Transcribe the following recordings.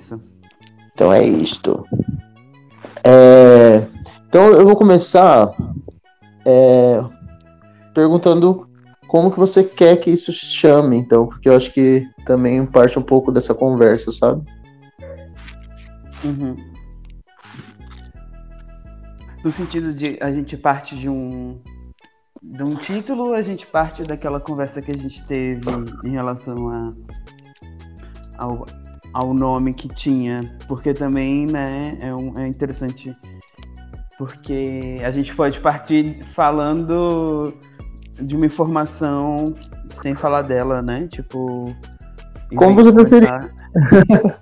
Então é isso. Então é isto. É, então eu vou começar é, perguntando como que você quer que isso chame, então, porque eu acho que também parte um pouco dessa conversa, sabe? Uhum. No sentido de a gente parte de um de um título, a gente parte daquela conversa que a gente teve em relação a, ao, ao nome que tinha, porque também, né, é, um, é interessante porque a gente pode partir falando de uma informação sem falar dela, né? Tipo. Como você preferir.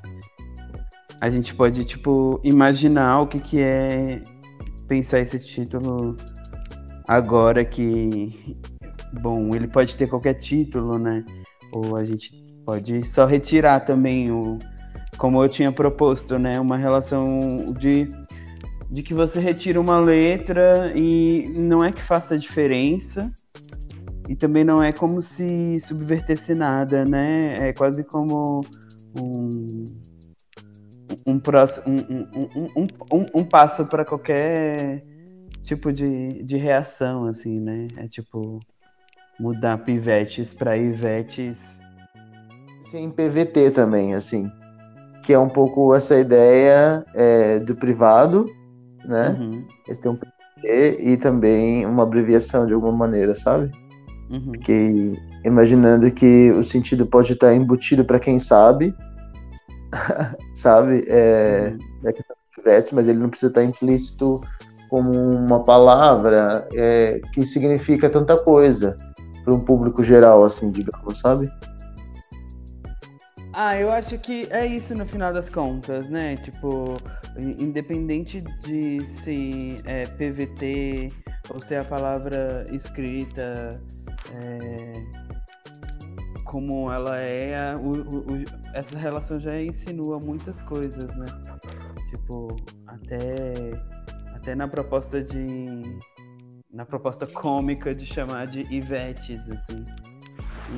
a gente pode, tipo, imaginar o que, que é pensar esse título agora que. Bom, ele pode ter qualquer título, né? Ou a gente pode só retirar também o. Como eu tinha proposto, né? Uma relação de de que você retira uma letra e não é que faça diferença e também não é como se subvertesse nada, né? É quase como um um, um, um, um passo para qualquer tipo de, de reação, assim, né? É tipo mudar pivetes para ivetes. Sim, PVT também, assim, que é um pouco essa ideia é, do privado né? Uhum. Eles têm um PT e também uma abreviação de alguma maneira, sabe? Uhum. Que imaginando que o sentido pode estar embutido para quem sabe, sabe? É, uhum. é questão de mas ele não precisa estar implícito como uma palavra é, que significa tanta coisa para um público geral, assim, digamos, sabe? Ah, eu acho que é isso no final das contas, né? Tipo, independente de se é PVT ou se é a palavra escrita é, como ela é, o, o, essa relação já insinua muitas coisas, né? Tipo, até, até na proposta de. na proposta cômica de chamar de Ivetes, assim.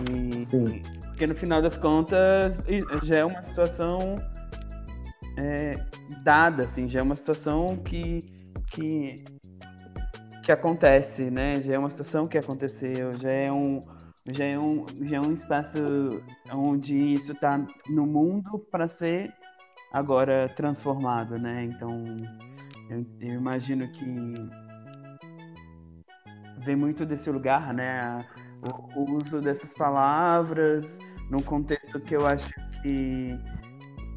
E, Sim. Porque no final das contas já é uma situação é, dada, assim, já é uma situação que, que, que acontece, né? Já é uma situação que aconteceu, já é um, já é um, já é um espaço onde isso está no mundo para ser agora transformado, né? Então, eu, eu, imagino que vem muito desse lugar, né? O, o uso dessas palavras num contexto que eu acho que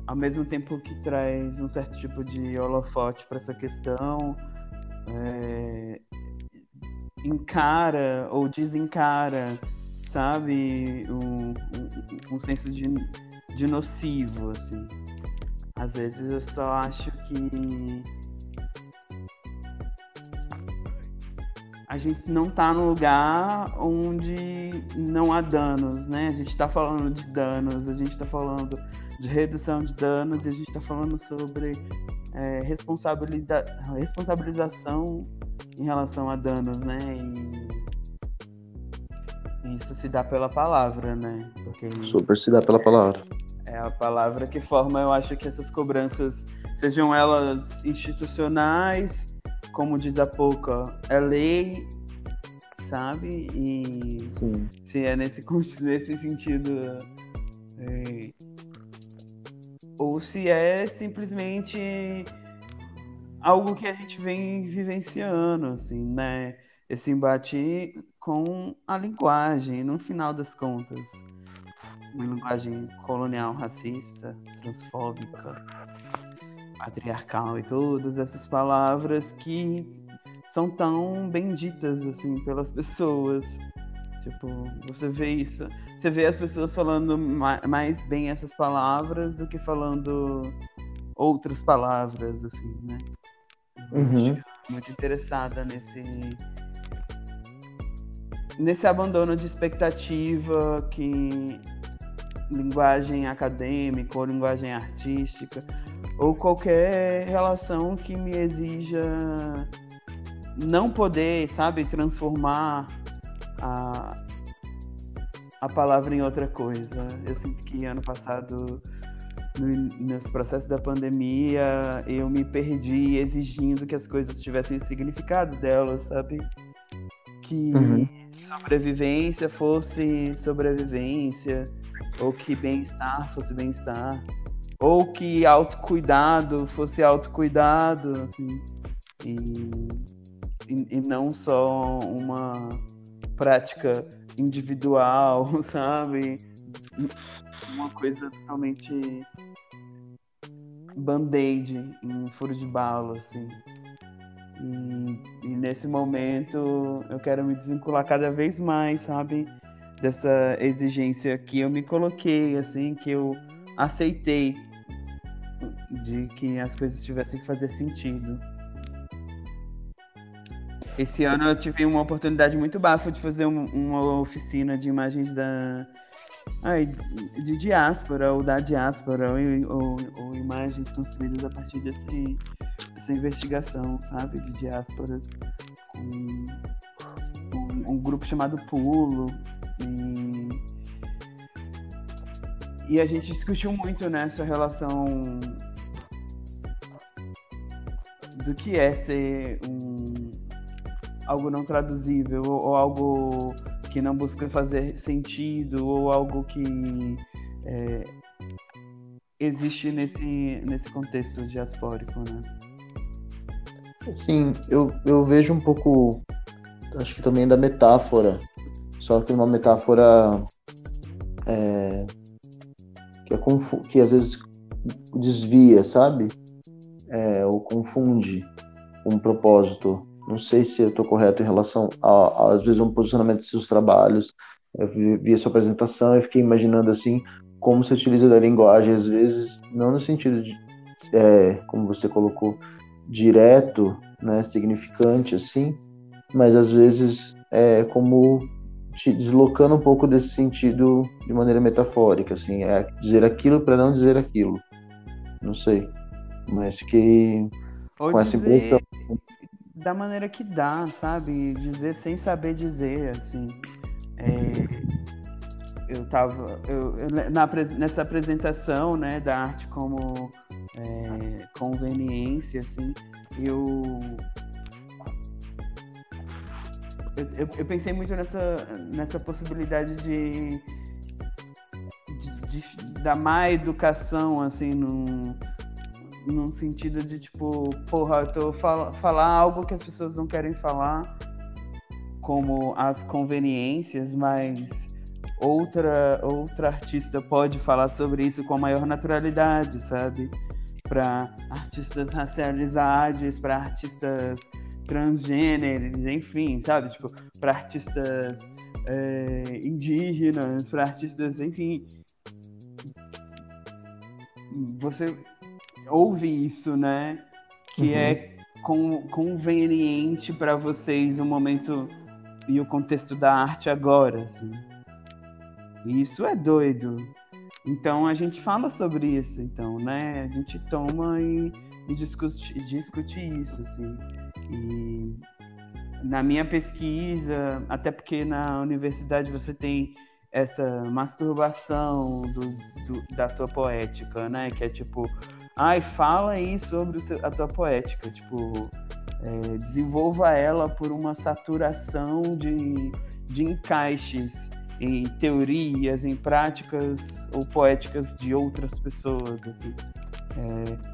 ao mesmo tempo que traz um certo tipo de holofote para essa questão, é, encara ou desencara, sabe, um, um, um senso de, de nocivo, assim. Às vezes eu só acho que a gente não está no lugar onde não há danos, né? A gente está falando de danos, a gente está falando de redução de danos e a gente está falando sobre é, responsabilização em relação a danos, né? E isso se dá pela palavra, né? Porque Super se dá pela palavra. É a palavra que forma, eu acho que essas cobranças, sejam elas institucionais, como diz a pouca, é lei, sabe? E Sim. se é nesse, nesse sentido. É, ou se é simplesmente algo que a gente vem vivenciando, assim, né? Esse embate com a linguagem, no final das contas. Uma linguagem colonial, racista, transfóbica patriarcal e todas essas palavras que são tão benditas assim pelas pessoas. Tipo, você vê isso, você vê as pessoas falando mais bem essas palavras do que falando outras palavras, assim, né? Uhum. Muito interessada nesse nesse abandono de expectativa que linguagem acadêmica ou linguagem artística ou qualquer relação que me exija não poder, sabe, transformar a, a palavra em outra coisa. Eu sinto que ano passado no, nos processos da pandemia eu me perdi exigindo que as coisas tivessem o significado delas, sabe? Que uhum. sobrevivência fosse sobrevivência, ou que bem-estar fosse bem-estar, ou que autocuidado fosse autocuidado, assim, e, e, e não só uma prática individual, sabe? Uma coisa totalmente band-aid em furo de bala, assim. E, e, nesse momento eu quero me desvincular cada vez mais, sabe? Dessa exigência que eu me coloquei, assim, que eu aceitei de que as coisas tivessem que fazer sentido. Esse ano eu tive uma oportunidade muito bafa de fazer um, uma oficina de imagens da ai, de diáspora ou da diáspora ou, ou, ou, imagens construídas a partir desse, dessa investigação, sabe, de diásporas com um, um grupo chamado Pulo e e a gente discutiu muito nessa relação do que é ser um algo não traduzível ou algo que não busca fazer sentido ou algo que é, existe nesse, nesse contexto diaspórico, né? Sim, eu, eu vejo um pouco, acho que também da metáfora, só que uma metáfora é, que, é que às vezes desvia, sabe? É, ou confunde um propósito. Não sei se eu estou correto em relação a, a, às vezes, um posicionamento dos seus trabalhos. Eu vi, vi a sua apresentação e fiquei imaginando assim como se utiliza da linguagem, às vezes, não no sentido de, é, como você colocou, direto, né, significante, assim, mas às vezes é como te deslocando um pouco desse sentido de maneira metafórica, assim, é dizer aquilo para não dizer aquilo. Não sei, mas que Ou com essa impressão da maneira que dá, sabe? Dizer sem saber dizer, assim. É, eu tava eu, eu, na, nessa apresentação, né, da arte como é, conveniência, assim, eu, eu, eu pensei muito nessa, nessa possibilidade de, de, de da má educação, assim, num num sentido de tipo, porra, eu tô fal falar algo que as pessoas não querem falar, como as conveniências, mas outra outra artista pode falar sobre isso com maior naturalidade, sabe? Para artistas racializados, para artistas transgêneros, enfim, sabe? Tipo, para artistas é, indígenas, para artistas, enfim. Você ouve isso, né? Que uhum. é conveniente para vocês o momento e o contexto da arte agora, assim. isso é doido. Então a gente fala sobre isso, então, né? A gente toma e, e discute, discute isso, assim. E na minha pesquisa, até porque na universidade você tem essa masturbação do, do, da tua poética, né? Que é tipo, ai, fala aí sobre seu, a tua poética, tipo, é, desenvolva ela por uma saturação de, de encaixes em teorias, em práticas ou poéticas de outras pessoas, assim. É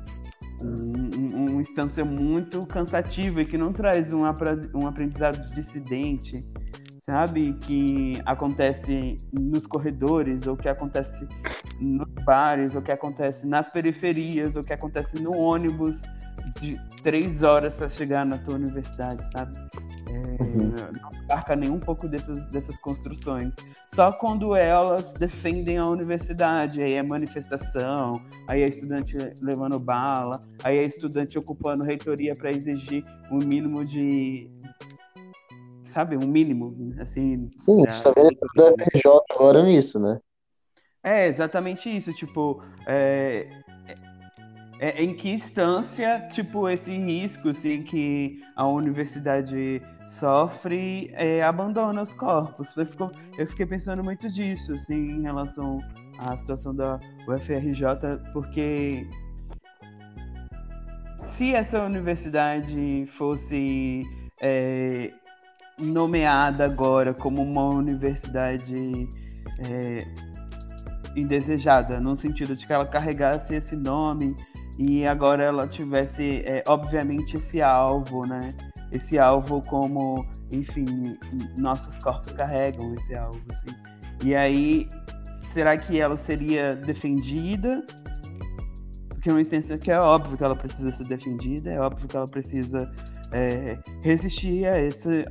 um, uma instância muito cansativa e que não traz um, um aprendizado dissidente, sabe? Que acontece nos corredores, ou que acontece nos bares, ou que acontece nas periferias, ou que acontece no ônibus de três horas para chegar na tua universidade, sabe? É, uhum. Não abarca nem um pouco dessas, dessas construções. Só quando elas defendem a universidade, aí é manifestação, aí é estudante levando bala, aí é estudante ocupando reitoria para exigir um mínimo de sabe, um mínimo, assim. Sim, a gente tá vendo do FRJ agora nisso, né? É, exatamente isso, tipo, é, é, é, em que instância, tipo, esse risco, assim, que a universidade sofre, é, abandona os corpos. Eu, fico, eu fiquei pensando muito disso, assim, em relação a situação da UFRJ, porque se essa universidade fosse é, nomeada agora como uma universidade é, indesejada, no sentido de que ela carregasse esse nome e agora ela tivesse, é, obviamente, esse alvo, né? Esse alvo como, enfim, nossos corpos carregam esse alvo, assim. E aí, será que ela seria defendida? Porque é uma instância que é óbvio que ela precisa ser defendida, é óbvio que ela precisa é, resistir a esse,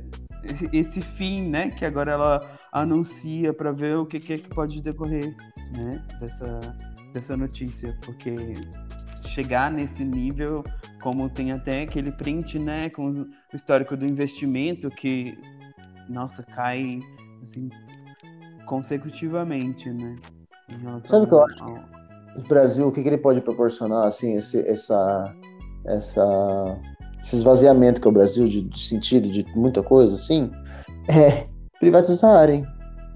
esse fim, né? Que agora ela anuncia para ver o que, que, é que pode decorrer, né? Dessa, dessa notícia, porque chegar nesse nível, como tem até aquele print, né, com o histórico do investimento que, nossa, cai assim consecutivamente, né? Sabe o que eu acho? Ao... O Brasil, o que, que ele pode proporcionar, assim, esse, essa, essa, esse esvaziamento que é o Brasil de, de sentido de muita coisa, assim, é privatizarem.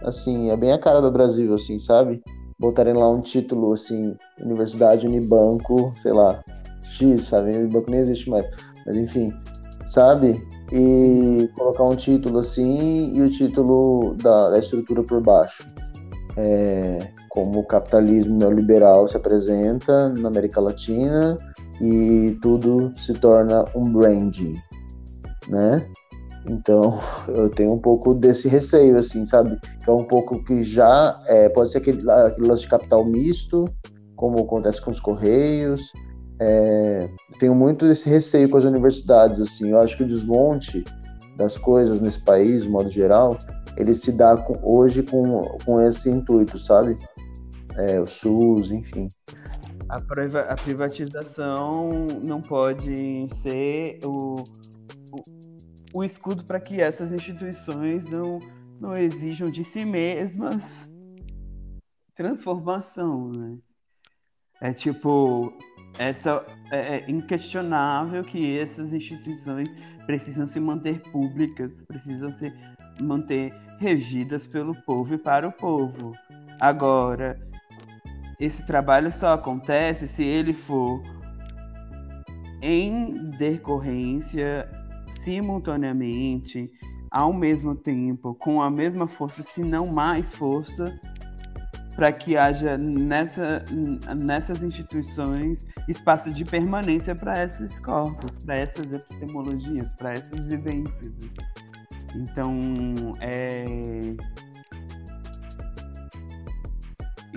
Assim, é bem a cara do Brasil, assim, sabe? botarem lá um título assim, Universidade Unibanco, sei lá, X, sabe? Unibanco nem existe mais. Mas enfim, sabe? E colocar um título assim e o título da, da estrutura por baixo. É, como o capitalismo neoliberal se apresenta na América Latina e tudo se torna um branding, né? Então, eu tenho um pouco desse receio, assim, sabe? Que é um pouco que já é, pode ser aquele, aquele lance de capital misto, como acontece com os Correios. É, tenho muito desse receio com as universidades, assim. Eu acho que o desmonte das coisas nesse país, de modo geral, ele se dá com, hoje com, com esse intuito, sabe? É, o SUS, enfim. A, a privatização não pode ser o o escudo para que essas instituições não, não exijam de si mesmas transformação, né? É tipo, essa é, é inquestionável que essas instituições precisam se manter públicas, precisam se manter regidas pelo povo e para o povo. Agora, esse trabalho só acontece se ele for em decorrência simultaneamente, ao mesmo tempo, com a mesma força, se não mais força, para que haja nessa, nessas instituições espaço de permanência para esses corpos, para essas epistemologias, para essas vivências. Então, é.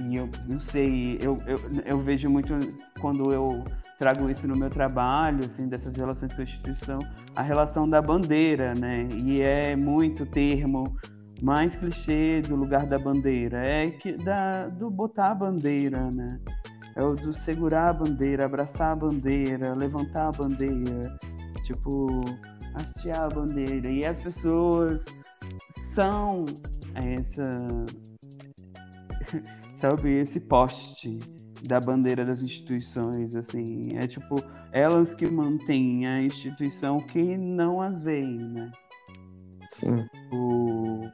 E eu não sei, eu, eu, eu vejo muito quando eu trago isso no meu trabalho, assim, dessas relações com a instituição, a relação da bandeira, né? E é muito termo mais clichê do lugar da bandeira, é que da, do botar a bandeira, né? É o do segurar a bandeira, abraçar a bandeira, levantar a bandeira, tipo, hastear a bandeira. E as pessoas são essa, sabe, esse poste da bandeira das instituições, assim. É tipo, elas que mantêm a instituição que não as veem, né? Sim. O...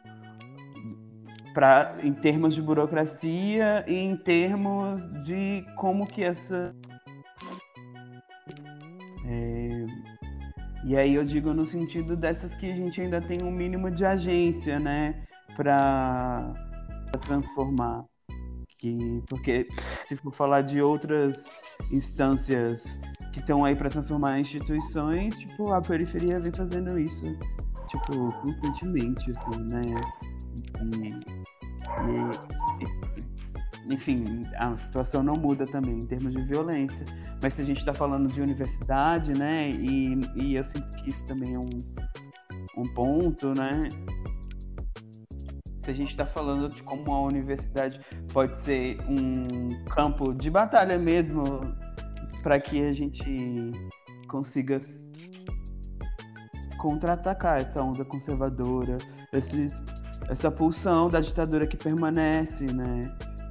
Pra, em termos de burocracia e em termos de como que essa. É... E aí eu digo no sentido dessas que a gente ainda tem um mínimo de agência, né? Para transformar. Que, porque se for falar de outras instâncias que estão aí para transformar instituições, tipo, a periferia vem fazendo isso, tipo, constantemente, assim, né? E, e, enfim, a situação não muda também em termos de violência. Mas se a gente está falando de universidade, né? E, e eu sinto que isso também é um, um ponto, né? Se a gente está falando de como a universidade pode ser um campo de batalha mesmo para que a gente consiga contra-atacar essa onda conservadora, esses, essa pulsão da ditadura que permanece, né?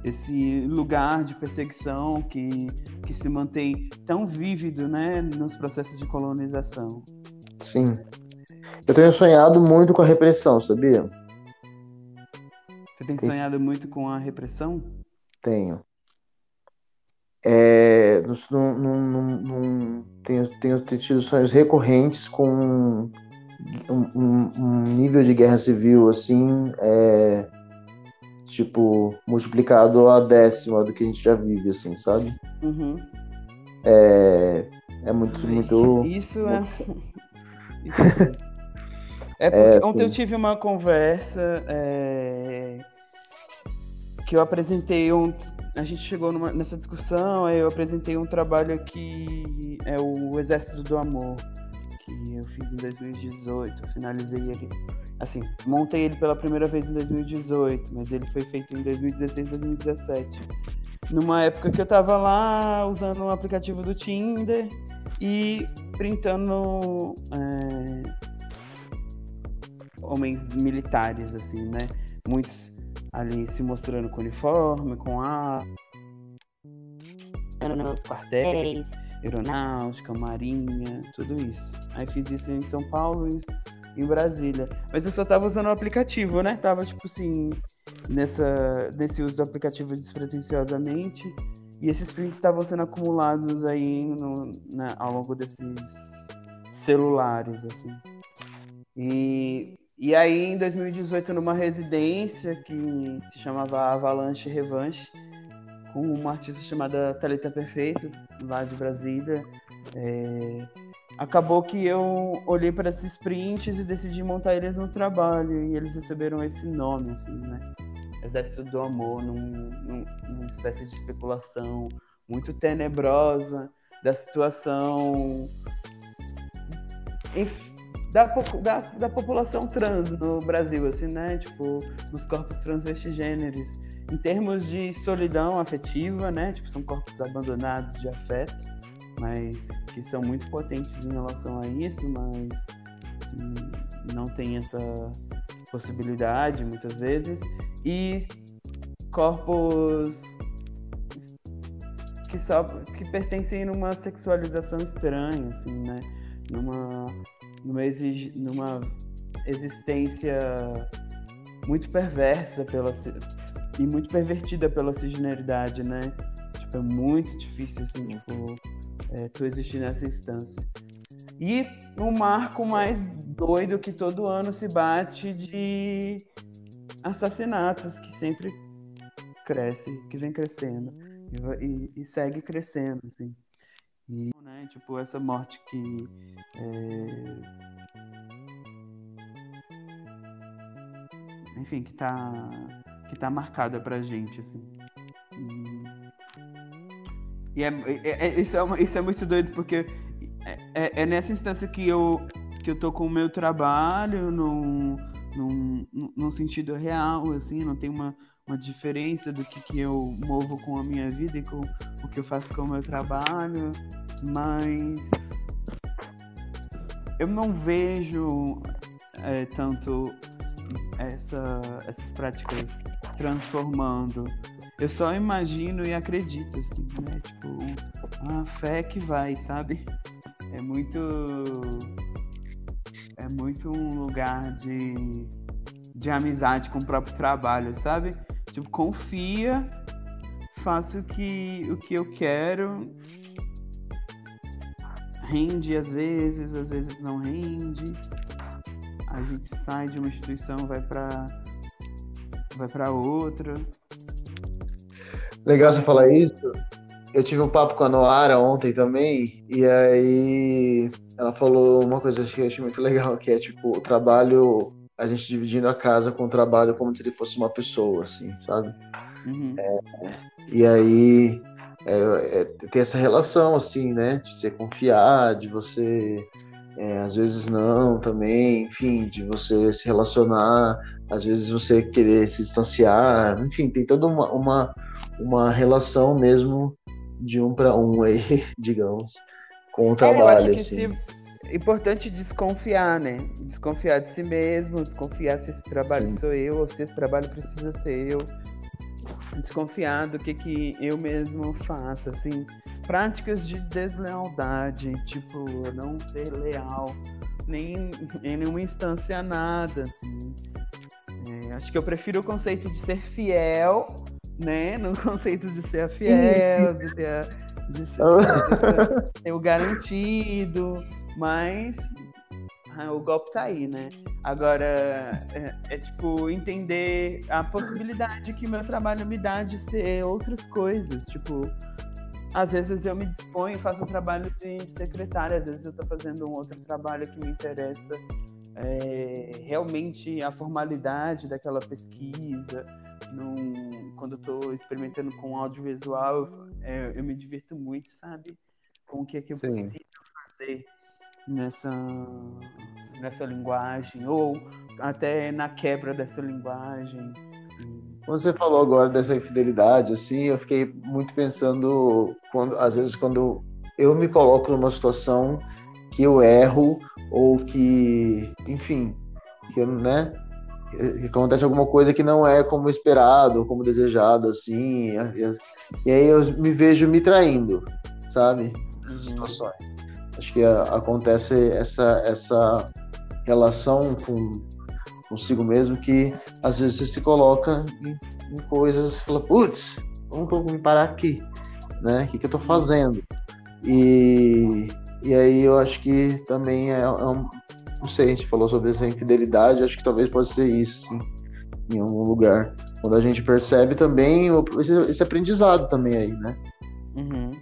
Esse lugar de perseguição que, que se mantém tão vívido, né, nos processos de colonização. Sim. Eu tenho sonhado muito com a repressão, sabia? Você tem sonhado muito com a repressão? Tenho. É, num, tenho, tenho tido sonhos recorrentes com um, um, um, nível de guerra civil assim, é, tipo, multiplicado a décima do que a gente já vive, assim, sabe? Uhum. É, é muito, muito. Isso é. é porque é, ontem eu tive uma conversa é, que eu apresentei um. A gente chegou numa, nessa discussão, eu apresentei um trabalho que é o Exército do Amor, que eu fiz em 2018, finalizei ele. Assim, montei ele pela primeira vez em 2018, mas ele foi feito em 2016, 2017 numa época que eu tava lá usando um aplicativo do Tinder e printando é, homens militares, assim, né? Muitos ali se mostrando com uniforme, com a nos quartéis, aeronáutica, marinha, tudo isso. Aí fiz isso em São Paulo e em Brasília. Mas eu só tava usando o aplicativo, né? Tava tipo assim, nessa, nesse uso do aplicativo despretensiosamente. E esses prints estavam sendo acumulados aí no, na, ao longo desses celulares, assim. E, e aí, em 2018, numa residência que se chamava Avalanche Revanche, com uma artista chamada Thalita Perfeito, lá de Brasília, é, acabou que eu olhei para esses prints e decidi montar eles no trabalho, e eles receberam esse nome, assim, né? exército do amor, num, num, numa espécie de especulação muito tenebrosa da situação da, da, da, população trans no Brasil, assim, né? Tipo, dos corpos transvestigêneres. Em termos de solidão afetiva, né? Tipo, são corpos abandonados de afeto, mas que são muito potentes em relação a isso, mas não tem essa possibilidade muitas vezes e corpos que só que pertencem numa sexualização estranha, assim, né? Numa numa, exig, numa existência muito perversa pela e muito pervertida pela cisgeneridade, né? Tipo, é muito difícil assim, tipo, é, tu existir nessa instância. E um marco mais doido que todo ano se bate de assassinatos que sempre cresce, que vem crescendo e, e, e segue crescendo, assim. E, né, tipo, essa morte que é... enfim, que tá que tá marcada pra gente, assim. E, é, é, é, isso, é uma, isso é muito doido porque é, é, é, nessa instância que eu que eu tô com o meu trabalho num, num, num sentido real, assim, não tem uma, uma diferença do que, que eu movo com a minha vida e com o que eu faço com o meu trabalho, mas eu não vejo é, tanto essa, essas práticas transformando. Eu só imagino e acredito, assim, né? Tipo, a fé que vai, sabe? É muito é muito um lugar de, de amizade com o próprio trabalho, sabe? Tipo, confia, faço o que, o que eu quero, rende às vezes, às vezes não rende. A gente sai de uma instituição, vai para vai para outra. Legal você falar isso. Eu tive um papo com a Noara ontem também, e aí ela falou uma coisa que eu achei muito legal, que é tipo, o trabalho, a gente dividindo a casa com o trabalho como se ele fosse uma pessoa, assim, sabe? Uhum. É, e aí é, é, tem essa relação, assim, né? De você confiar, de você é, às vezes não também, enfim, de você se relacionar, às vezes você querer se distanciar, enfim, tem toda uma, uma, uma relação mesmo de um para um aí, digamos com o trabalho. É, eu acho que assim. se... importante desconfiar, né? Desconfiar de si mesmo, desconfiar se esse trabalho Sim. sou eu ou se esse trabalho precisa ser eu. Desconfiar do que, que eu mesmo faço, assim. Práticas de deslealdade, tipo, não ser leal, nem em nenhuma instância nada, assim. É, acho que eu prefiro o conceito de ser fiel né? No conceito de ser a fiel, de ter, a, de ser, ter o garantido, mas ah, o golpe tá aí, né? Agora, é, é, tipo entender a possibilidade que meu trabalho me dá de ser outras coisas. Tipo, às vezes eu me disponho, faço um trabalho de secretária, às vezes eu tô fazendo um outro trabalho que me interessa é, realmente a formalidade daquela pesquisa. Num, quando eu tô experimentando com audiovisual, eu, é, eu me divirto muito, sabe? Com o que é que eu Sim. consigo fazer nessa, nessa linguagem, ou até na quebra dessa linguagem. Quando você falou agora dessa infidelidade, assim, eu fiquei muito pensando, quando, às vezes, quando eu me coloco numa situação que eu erro ou que, enfim, que eu, né, acontece alguma coisa que não é como esperado, como desejado, assim, e, aí eu me vejo me traindo, sabe? Uhum. Situações. Acho que a, acontece essa, essa relação com consigo mesmo que às vezes você se coloca em, em coisas e fala, putz, vamos me parar aqui, né? O que, que eu tô fazendo? E, e aí eu acho que também é, é um. Não sei, a gente falou sobre essa infidelidade, acho que talvez possa ser isso, sim, em algum lugar. Quando a gente percebe também esse, esse aprendizado também aí, né? Uhum.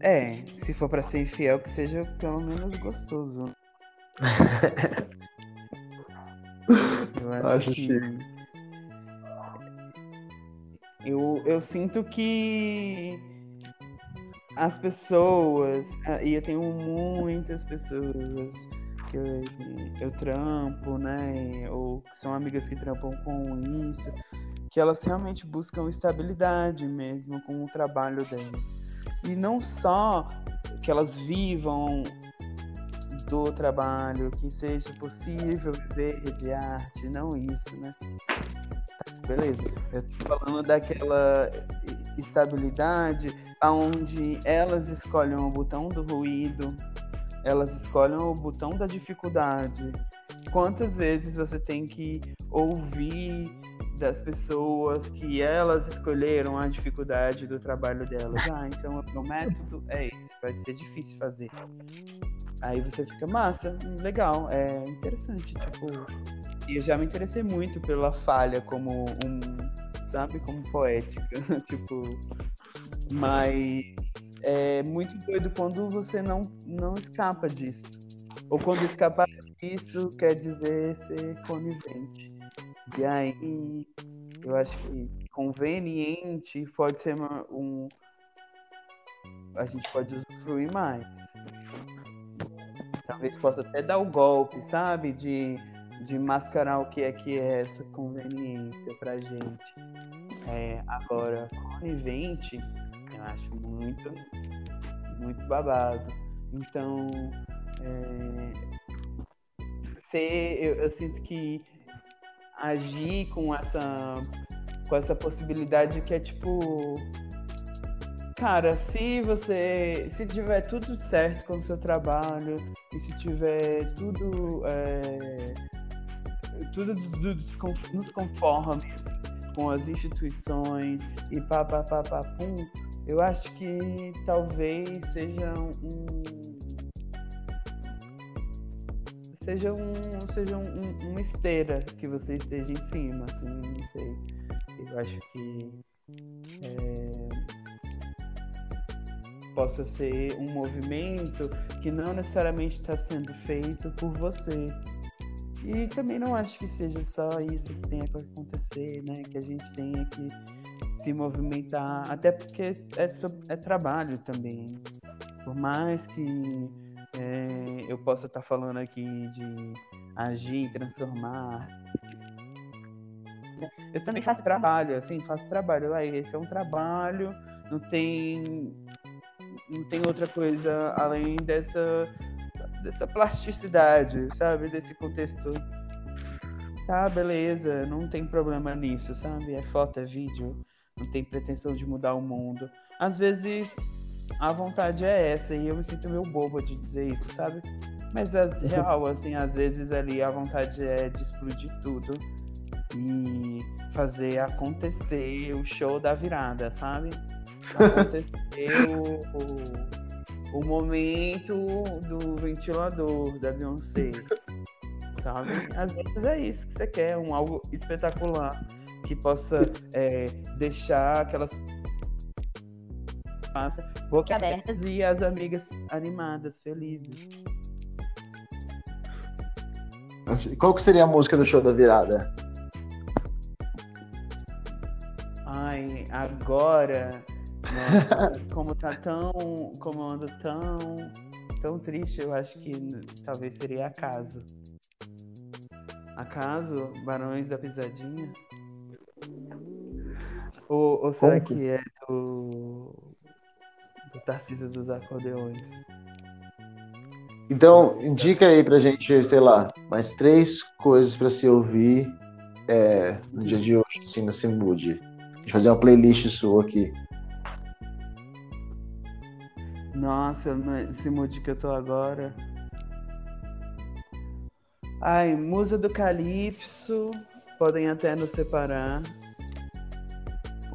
É, se for para ser infiel, que seja pelo menos gostoso. eu acho, acho que... que. Eu, eu sinto que as pessoas, ah, e eu tenho muitas pessoas que eu, eu trampo, né? Ou que são amigas que trampam com isso, que elas realmente buscam estabilidade mesmo com o trabalho delas. E não só que elas vivam do trabalho, que seja possível viver de arte, não isso, né? Tá, beleza. Eu tô falando daquela estabilidade aonde elas escolhem o botão do ruído, elas escolhem o botão da dificuldade. Quantas vezes você tem que ouvir das pessoas que elas escolheram a dificuldade do trabalho delas. Ah, então o método é esse, vai ser difícil fazer. Aí você fica, massa, legal, é interessante, tipo. E eu já me interessei muito pela falha como um, sabe, como poética, tipo. Mas é muito doido quando você não, não escapa disso. Ou quando escapar disso quer dizer ser conivente. E aí, eu acho que conveniente pode ser uma, um. A gente pode usufruir mais. Talvez possa até dar o golpe, sabe? De, de mascarar o que é que é essa conveniência pra gente. É, agora, conivente, acho muito, muito babado. Então, é, ser, eu, eu sinto que agir com essa com essa possibilidade que é tipo cara, se você se tiver tudo certo com o seu trabalho e se tiver tudo é, tudo nos conformes com as instituições e pá, pá, pá, pá, pum, eu acho que talvez seja um seja um seja um, um, uma esteira que você esteja em cima, assim, não sei. Eu acho que é, possa ser um movimento que não necessariamente está sendo feito por você. E também não acho que seja só isso que tenha que acontecer, né? Que a gente tenha que se movimentar, até porque é, é trabalho também. Por mais que é, eu posso estar falando aqui de agir, transformar. Eu também faço trabalho, assim, faço trabalho. Aí, esse é um trabalho, não tem, não tem outra coisa além dessa, dessa plasticidade, sabe? Desse contexto. Tá, beleza, não tem problema nisso, sabe? É foto, é vídeo, não tem pretensão de mudar o mundo. Às vezes a vontade é essa, e eu me sinto meio bobo de dizer isso, sabe? Mas as real, assim, às vezes ali a vontade é de explodir tudo e fazer acontecer o show da virada, sabe? Acontecer o, o, o momento do ventilador da Beyoncé. Sabe? Às vezes é isso que você quer, um algo espetacular que possa é, deixar aquelas boca abertas e as amigas animadas, felizes. Qual que seria a música do show da virada? Ai, agora. Nossa, como tá tão. Como ando tão. Tão triste, eu acho que talvez seria acaso. Acaso, Barões da Pisadinha? Ou, ou será que é do. do Tarcísio dos Acordeões? Então, indica aí pra gente, sei lá, mais três coisas para se ouvir é, no dia de hoje, assim, nesse mood. A gente fazer uma playlist sua aqui. Nossa, nesse mood que eu tô agora. Ai, Musa do Calypso, podem até nos separar.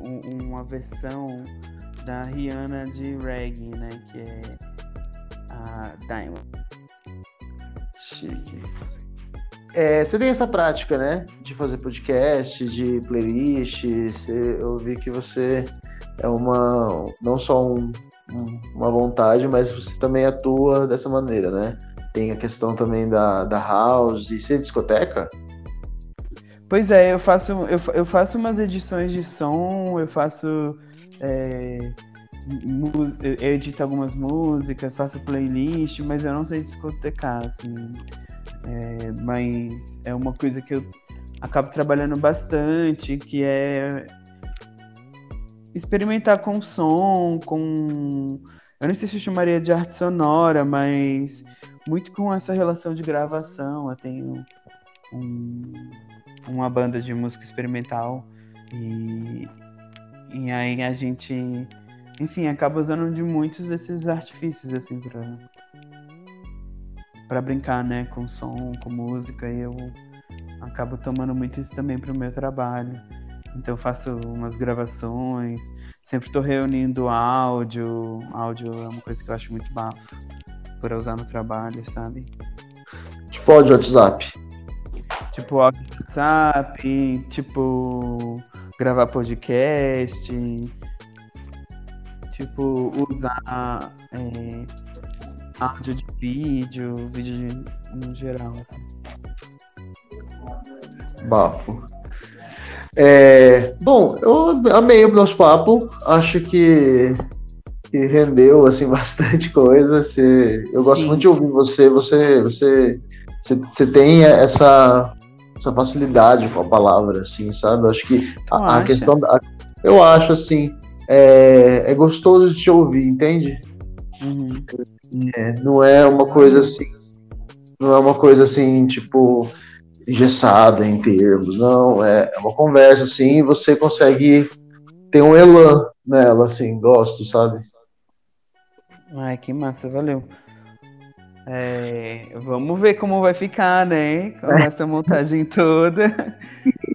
Um, uma versão da Rihanna de reggae, né? Que é a Diamond. Chique. É, você tem essa prática, né? De fazer podcast, de playlist. Você, eu vi que você é uma. não só um, uma vontade, mas você também atua dessa maneira, né? Tem a questão também da, da house. Você é discoteca? Pois é, eu faço, eu, eu faço umas edições de som, eu faço. É, eu edito algumas músicas, faço playlist, mas eu não sei discotecar, assim. É, mas é uma coisa que eu acabo trabalhando bastante, que é experimentar com som, com. Eu não sei se eu chamaria de arte sonora, mas muito com essa relação de gravação. Eu tenho um, uma banda de música experimental e, e aí a gente enfim, acaba usando de muitos desses artifícios, assim, pra, pra brincar, né, com som, com música, e eu acabo tomando muito isso também pro meu trabalho. Então eu faço umas gravações, sempre tô reunindo áudio, áudio é uma coisa que eu acho muito bafo, por usar no trabalho, sabe? Tipo áudio WhatsApp. Tipo WhatsApp, tipo gravar podcast, Tipo, usar é, áudio de vídeo, vídeo de, no geral, assim. Bafo. É, bom, eu amei o nosso papo. Acho que, que rendeu assim bastante coisa. Você, eu gosto Sim. muito de ouvir você. Você, você, você, você tem essa, essa facilidade com a palavra, assim, sabe? Acho que a, a questão da, eu acho assim é, é gostoso de te ouvir, entende? Uhum. É, não é uma coisa assim, não é uma coisa assim, tipo, engessada em termos, não, é, é uma conversa assim, você consegue ter um elan nela, assim, gosto, sabe? Ai, que massa, valeu. É, vamos ver como vai ficar, né? Com essa montagem toda.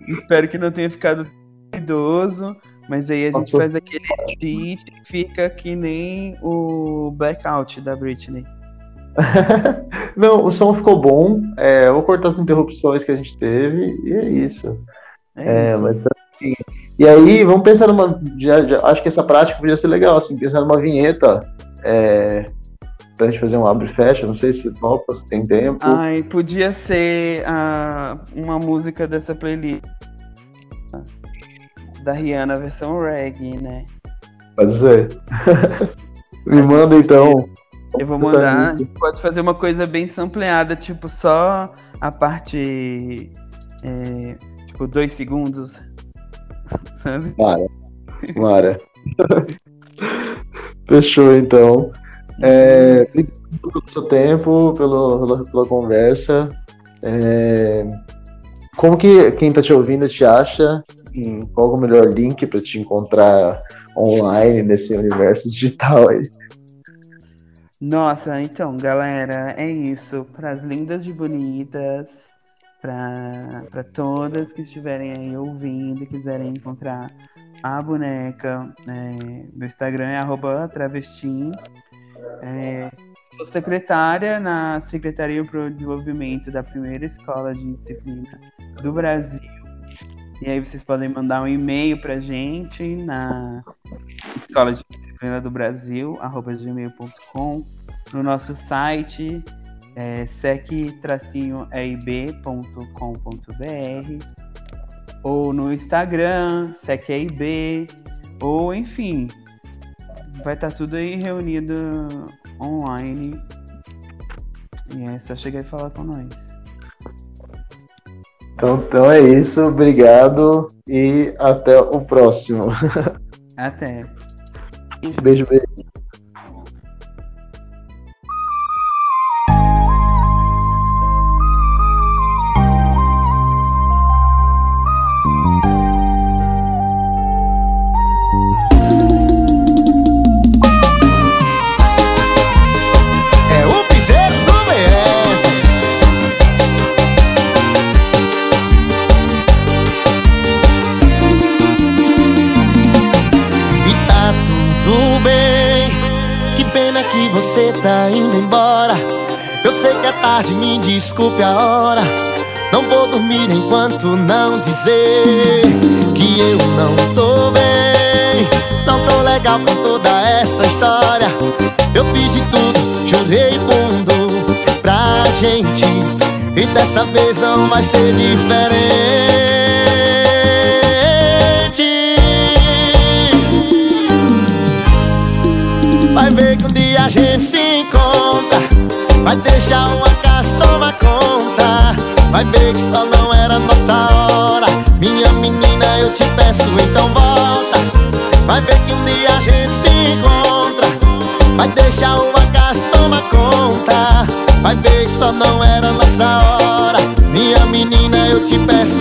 Espero que não tenha ficado idoso. Mas aí a gente faz aquele edit e fica que nem o blackout da Britney. Não, o som ficou bom. É, vou cortar as interrupções que a gente teve e é isso. É, é isso. Mas, assim, e aí, vamos pensar numa. Já, já, acho que essa prática podia ser legal, assim, pensar numa vinheta. É, pra gente fazer um abre e fecha, não sei se topa, se tem tempo. Ai, podia ser uh, uma música dessa playlist da Rihanna versão reggae, né? Pode ser. Me Mas manda então. Eu vou mandar. Pode fazer uma coisa bem sampleada, tipo só a parte. É, tipo, dois segundos. Sabe? Mara. Mara. Fechou então. É, obrigado pelo seu tempo, pelo, pela, pela conversa. É, como que quem está te ouvindo te acha? qual é o melhor link para te encontrar online nesse universo digital aí? Nossa, então, galera, é isso. Para as lindas e bonitas, para todas que estiverem aí ouvindo e quiserem encontrar a boneca. É, meu Instagram é travestim. É, sou secretária na Secretaria para o Desenvolvimento da primeira escola de disciplina do Brasil. E aí vocês podem mandar um e-mail para gente na escola de disciplina do Brasil, arroba gmail.com, no nosso site é, sec-eib.com.br ou no Instagram, seceib, ou enfim, vai estar tá tudo aí reunido online. E é só chegar e falar com nós. Então, então é isso, obrigado e até o próximo. Até. Beijo, beijo. Tá indo embora. Eu sei que é tarde, me desculpe a hora. Não vou dormir enquanto não dizer Que eu não tô bem. Não tô legal com toda essa história. Eu fiz de tudo, jurei mundo pra gente. E dessa vez não vai ser diferente. Vai ver que um dia a gente se Vai deixar uma casa tomar conta. Vai ver que só não era nossa hora. Minha menina, eu te peço, então volta. Vai ver que um dia a gente se encontra. Vai deixar uma casa tomar conta. Vai ver que só não era nossa hora. Minha menina, eu te peço,